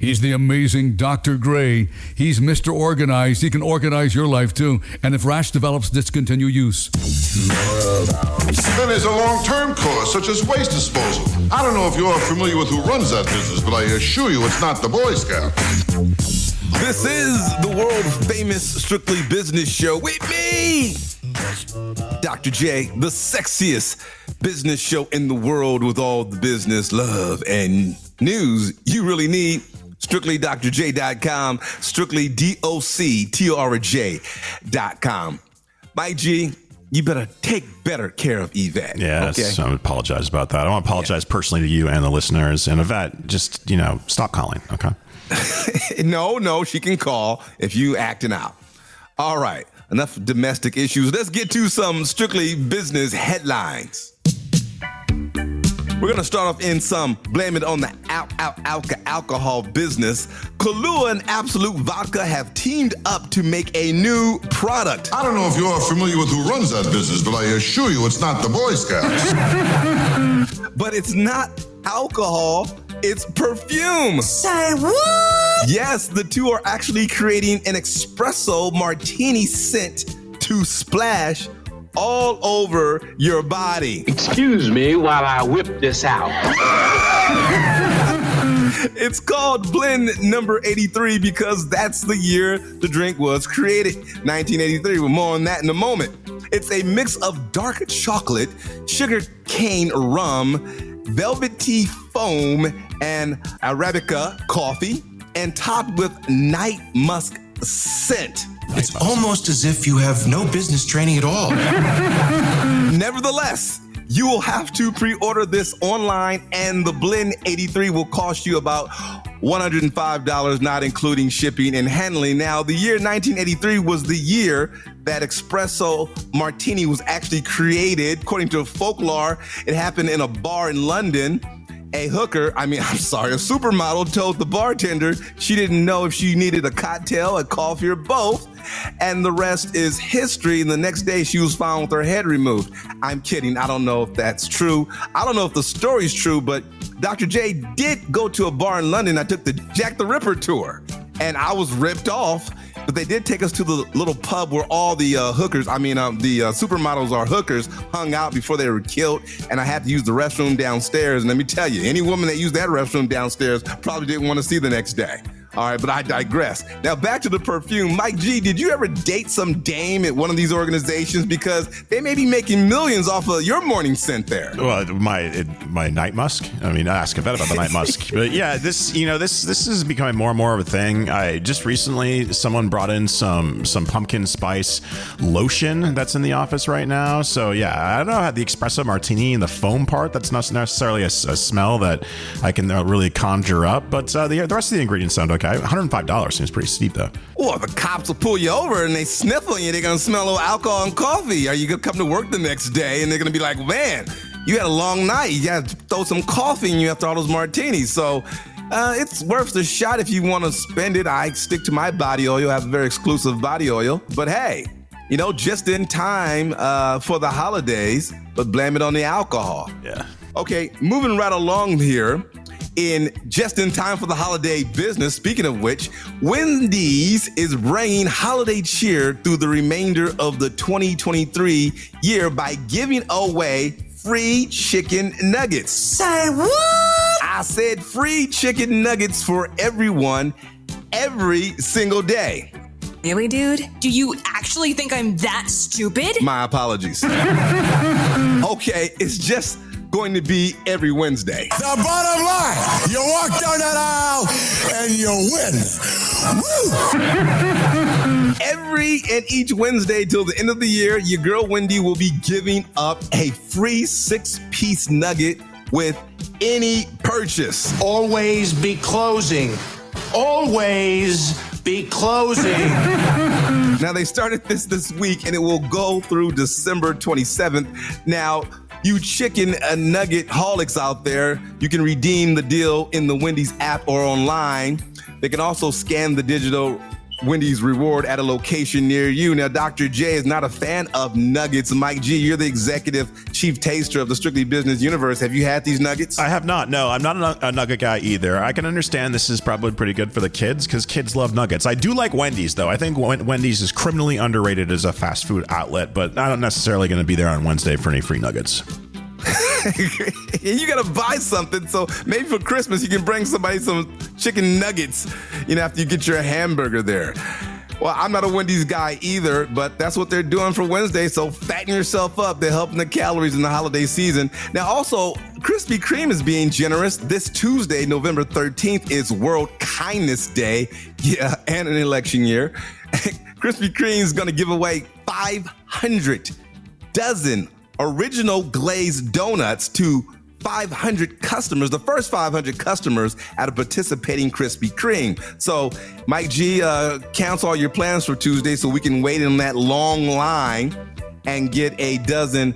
He's the amazing Dr. Gray. He's Mr. Organized. He can organize your life too. And if rash develops, discontinue use. Then there's a long term cause, such as waste disposal. I don't know if you're familiar with who runs that business, but I assure you it's not the Boy Scout. This is the world famous Strictly Business Show with me, Dr. J, the sexiest business show in the world with all the business, love, and news you really need. StrictlyDrJ.com, StrictlyDocTorJ.com. Mike G, you better take better care of Yvette. Yes, Okay. I apologize about that. I want to apologize personally to you and the listeners. And Yvette, just, you know, stop calling, okay? No, no, she can call if you acting out. All right, enough domestic issues. Let's get to some strictly business headlines. We're gonna start off in some blame it on the al- al- alca- alcohol business. Kahlua and Absolut Vodka have teamed up to make a new product. I don't know if you're familiar with who runs that business, but I assure you it's not the Boy Scouts. But it's not alcohol, it's perfume. Say what? Yes, the two are actually creating an espresso martini scent to splash all over your body. Excuse me while I whip this out. It's called Blend number 83 because that's the year the drink was created, 1983. We're more on that in a moment. It's a mix of dark chocolate, sugar cane rum, velvet tea foam, and Arabica coffee, and topped with night musk scent. It's almost as if you have no business training at all. Nevertheless, you will have to pre-order this online, and the Blend 83 will cost you about $105, not including shipping and handling. Now, the year 1983 was the year that espresso martini was actually created. According to folklore, it happened in a bar in London. A hooker, I mean, I'm sorry, a supermodel told the bartender she didn't know if she needed a cocktail, a coffee, or both. And the rest is history. And the next day, she was found with her head removed. I'm kidding. I don't know if that's true. I don't know if the story's true, but Dr. J did go to a bar in London. I took the Jack the Ripper tour, and I was ripped off. But they did take us to the little pub where all the uh, hookers, I mean, um, the uh, supermodels are hookers, hung out before they were killed. And I had to use the restroom downstairs. And let me tell you, any woman that used that restroom downstairs probably didn't want to see the next day. All right, but I digress. Now back to the perfume. Mike G, did you ever date some dame at one of these organizations? Because they may be making millions off of your morning scent there. Well, my my night musk. I mean, I ask Yvette about the night musk. But yeah, this you know this this is becoming more and more of a thing. I just recently someone brought in some some pumpkin spice lotion that's in the office right now. So yeah, I don't know how the espresso martini and the foam part. That's not necessarily a smell that I can uh, really conjure up. But uh, the the rest of the ingredients sound okay. One hundred five dollars seems pretty steep though. Well, the cops will pull you over and they sniff on you. They're gonna smell a little alcohol and coffee. Are you gonna come to work the next day and they're gonna be like, man, you had a long night. You got to throw some coffee in you after all those martinis. So. Uh, it's worth the shot if you want to spend it. I stick to my body oil. I have a very exclusive body oil. But hey, you know, just in time uh, for the holidays, but blame it on the alcohol. Yeah. Okay, moving right along here. In just in time for the holiday business, speaking of which, Wendy's is bringing holiday cheer through the remainder of the 2023 year by giving away free chicken nuggets. Say what? I said free chicken nuggets for everyone every single day. Really, dude? Do you actually think I'm that stupid? My apologies. okay, it's just going to be every Wednesday. The bottom line, you walk down that aisle and you win. Woo! Every and each Wednesday till the end of the year, your girl Wendy will be giving up a free six piece nugget with any purchase. Always be closing. Always be closing. Now, they started this this week and it will go through December 27th. Now, you chicken uh, nugget holics out there, you can redeem the deal in the Wendy's app or online. They can also scan the digital Wendy's reward at a location near you. Now, Dr. J is not a fan of nuggets. Mike G, you're the executive chief taster of the Strictly Business universe. Have you had these nuggets? I have not. No, I'm not a, nugget guy either. I can understand this is probably pretty good for the kids because kids love nuggets. I do like Wendy's though. I think Wendy's is criminally underrated as a fast food outlet, but I'm not necessarily going to be there on Wednesday for any free nuggets. you gotta buy something. So maybe for Christmas you can bring somebody some chicken nuggets, you know, after you get your hamburger there. Well, I'm not a Wendy's guy either, but that's what they're doing for Wednesday. So fatten yourself up. They're helping the calories in the holiday season. Now, also, Krispy Kreme is being generous. This Tuesday, November 13th, is World Kindness Day. Yeah, and an election year. Krispy Kreme is going to give away 500 dozen original glazed donuts to 500 customers, the first 500 customers at a participating Krispy Kreme. So, Mike G, uh, cancel all your plans for Tuesday so we can wait in that long line and get a dozen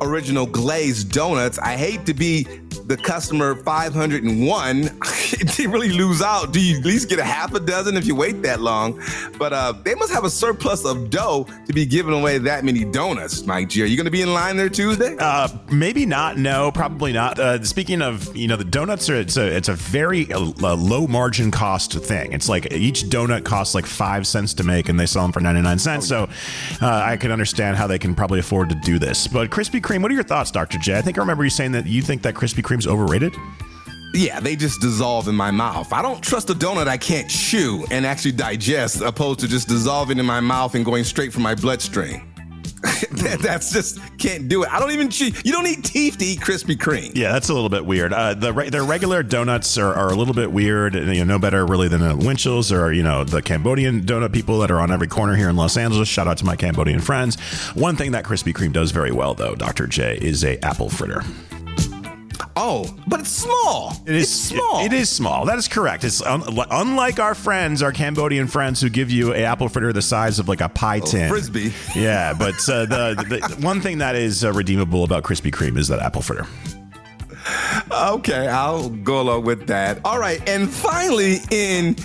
original glazed donuts. I hate to be the customer 501, they really lose out. Do you at least get a half a dozen if you wait that long? But uh, they must have a surplus of dough to be giving away that many donuts, Mike G. Are you going to be in line there Tuesday? Uh, maybe not. No, probably not. Uh, speaking of, you know, the donuts are it's a it's a very uh, low margin cost thing. It's like each donut costs like five cents to make, and they sell them for ninety nine cents. So uh, I can understand how they can probably afford to do this. But Krispy Kreme, what are your thoughts, Doctor J? I think I remember you saying that you think that Krispy Kreme's overrated? Yeah, they just dissolve in my mouth. I don't trust a donut I can't chew and actually digest, opposed to just dissolving in my mouth and going straight for my bloodstream. that, that's just can't do it. I don't even chew. You don't need teeth to eat Krispy Kreme. Yeah, that's a little bit weird. Uh, the their regular donuts are, are a little bit weird. You know, no better really than the Winchell's or you know the Cambodian donut people that are on every corner here in Los Angeles. Shout out to my Cambodian friends. One thing that Krispy Kreme does very well, though, Dr. J, is a apple fritter. Oh, but it's small. It is it's small. It, is small. That is correct. It's un- unlike our friends, our Cambodian friends, who give you a apple fritter the size of like a pie oh, tin, frisbee. Yeah, but uh, the, the one thing that is uh, redeemable about Krispy Kreme is that apple fritter. Okay, I'll go along with that. All right, and finally, in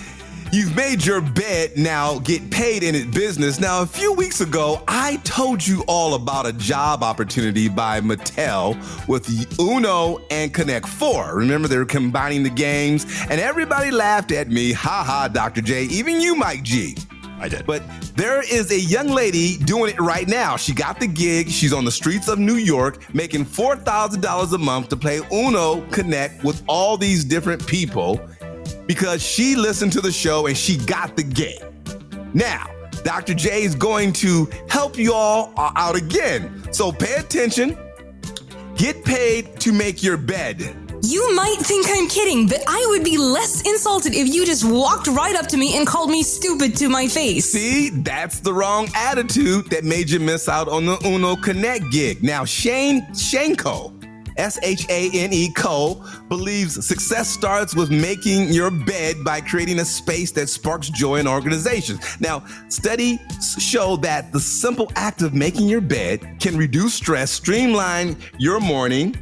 You've made your bed, now get paid in it business. Now, a few weeks ago, I told you all about a job opportunity by Mattel with Uno and Connect 4. Remember, they were combining the games, and everybody laughed at me. Ha ha, Dr. J, even you, Mike G. I did. But there is a young lady doing it right now. She got the gig. She's on the streets of New York making $4,000 a month to play Uno Connect with all these different people because she listened to the show and she got the gig. Now, Dr. J is going to help you all out again. So pay attention. Get paid to make your bed. You might think I'm kidding, but I would be less insulted if you just walked right up to me and called me stupid to my face. See, that's the wrong attitude that made you miss out on the Uno Connect gig. Now, Shane Shanko S H A N E Co. believes success starts with making your bed by creating a space that sparks joy in organizations. Now, studies show that the simple act of making your bed can reduce stress, streamline your morning,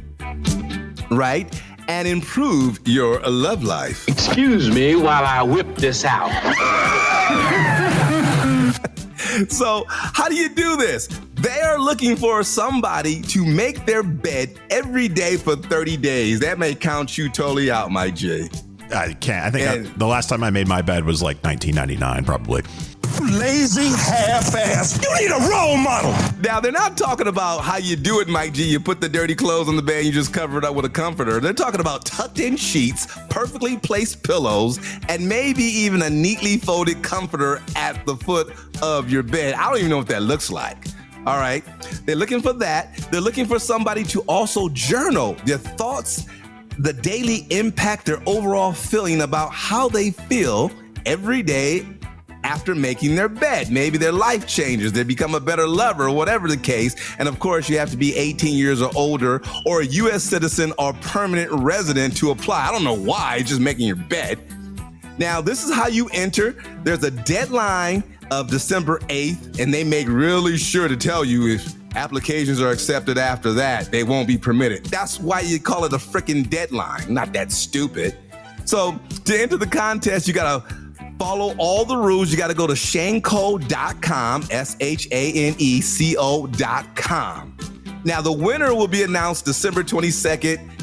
right? And improve your love life. Excuse me while I whip this out. so, how do you do this? They are looking for somebody to make their bed every day for 30 days. That may count you totally out, my J. I can't. I think I, the last time I made my bed was like 1999, probably. Lazy half-ass. You need a role model. Now they're not talking about how you do it, Mike G. You put the dirty clothes on the bed, you just cover it up with a comforter. They're talking about tucked-in sheets, perfectly placed pillows, and maybe even a neatly folded comforter at the foot of your bed. I don't even know what that looks like. All right. They're looking for that. They're looking for somebody to also journal their thoughts, the daily impact, their overall feeling about how they feel every day after making their bed. Maybe their life changes, they become a better lover, whatever the case. And of course, you have to be 18 years or older or a U.S. citizen or permanent resident to apply. I don't know why, just making your bed. Now, this is how you enter. There's a deadline of December 8th, and they make really sure to tell you if applications are accepted after that, they won't be permitted. That's why you call it a freaking deadline, not that stupid. So to enter the contest, you gotta follow all the rules. You got to go to shaneco.com, S H A N E C O.com. Now, the winner will be announced December 22nd,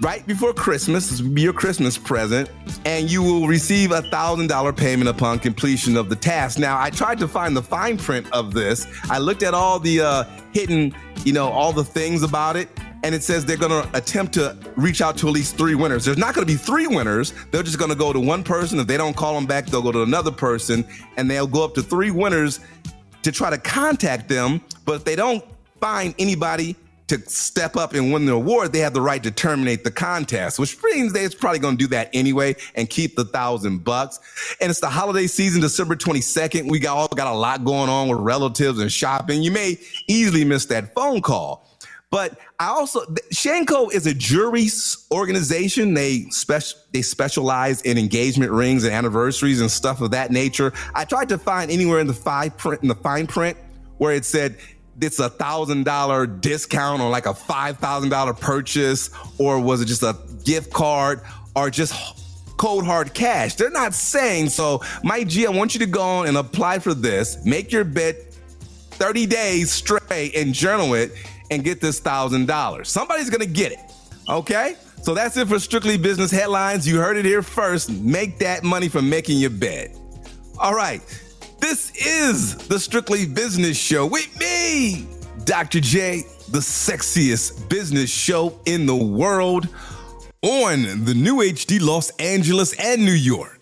right before Christmas. This will be your Christmas present, and you will receive a $1,000 payment upon completion of the task. Now, I tried to find the fine print of this. I looked at all the uh, hidden, you know, all the things about it and it says they're going to attempt to reach out to at least three winners. There's not going to be three winners. They're just going to go to one person. If they don't call them back, they'll go to another person, and they'll go up to three winners to try to contact them. But if they don't find anybody to step up and win the award, they have the right to terminate the contest, which means they're probably going to do that anyway and keep the thousand bucks. And it's the holiday season, December 22nd. We got all got a lot going on with relatives and shopping. You may easily miss that phone call. But I also Shane Co is a jury organization. They special they specialize in engagement rings and anniversaries and stuff of that nature. I tried to find anywhere in the print in the fine print where it said it's a thousand dollar discount on like a five thousand dollar purchase, or was it just a gift card, or just cold hard cash? They're not saying so. Mike G, I want you to go on and apply for this. Make your bet 30 days straight and journal it and get this thousand dollars. Somebody's gonna get it. Okay? So that's it for Strictly Business Headlines. You heard it here first. Make that money from making your bed. All right. This is the Strictly Business Show with me, Dr. J, the sexiest business show in the world on the New HD Los Angeles and New York.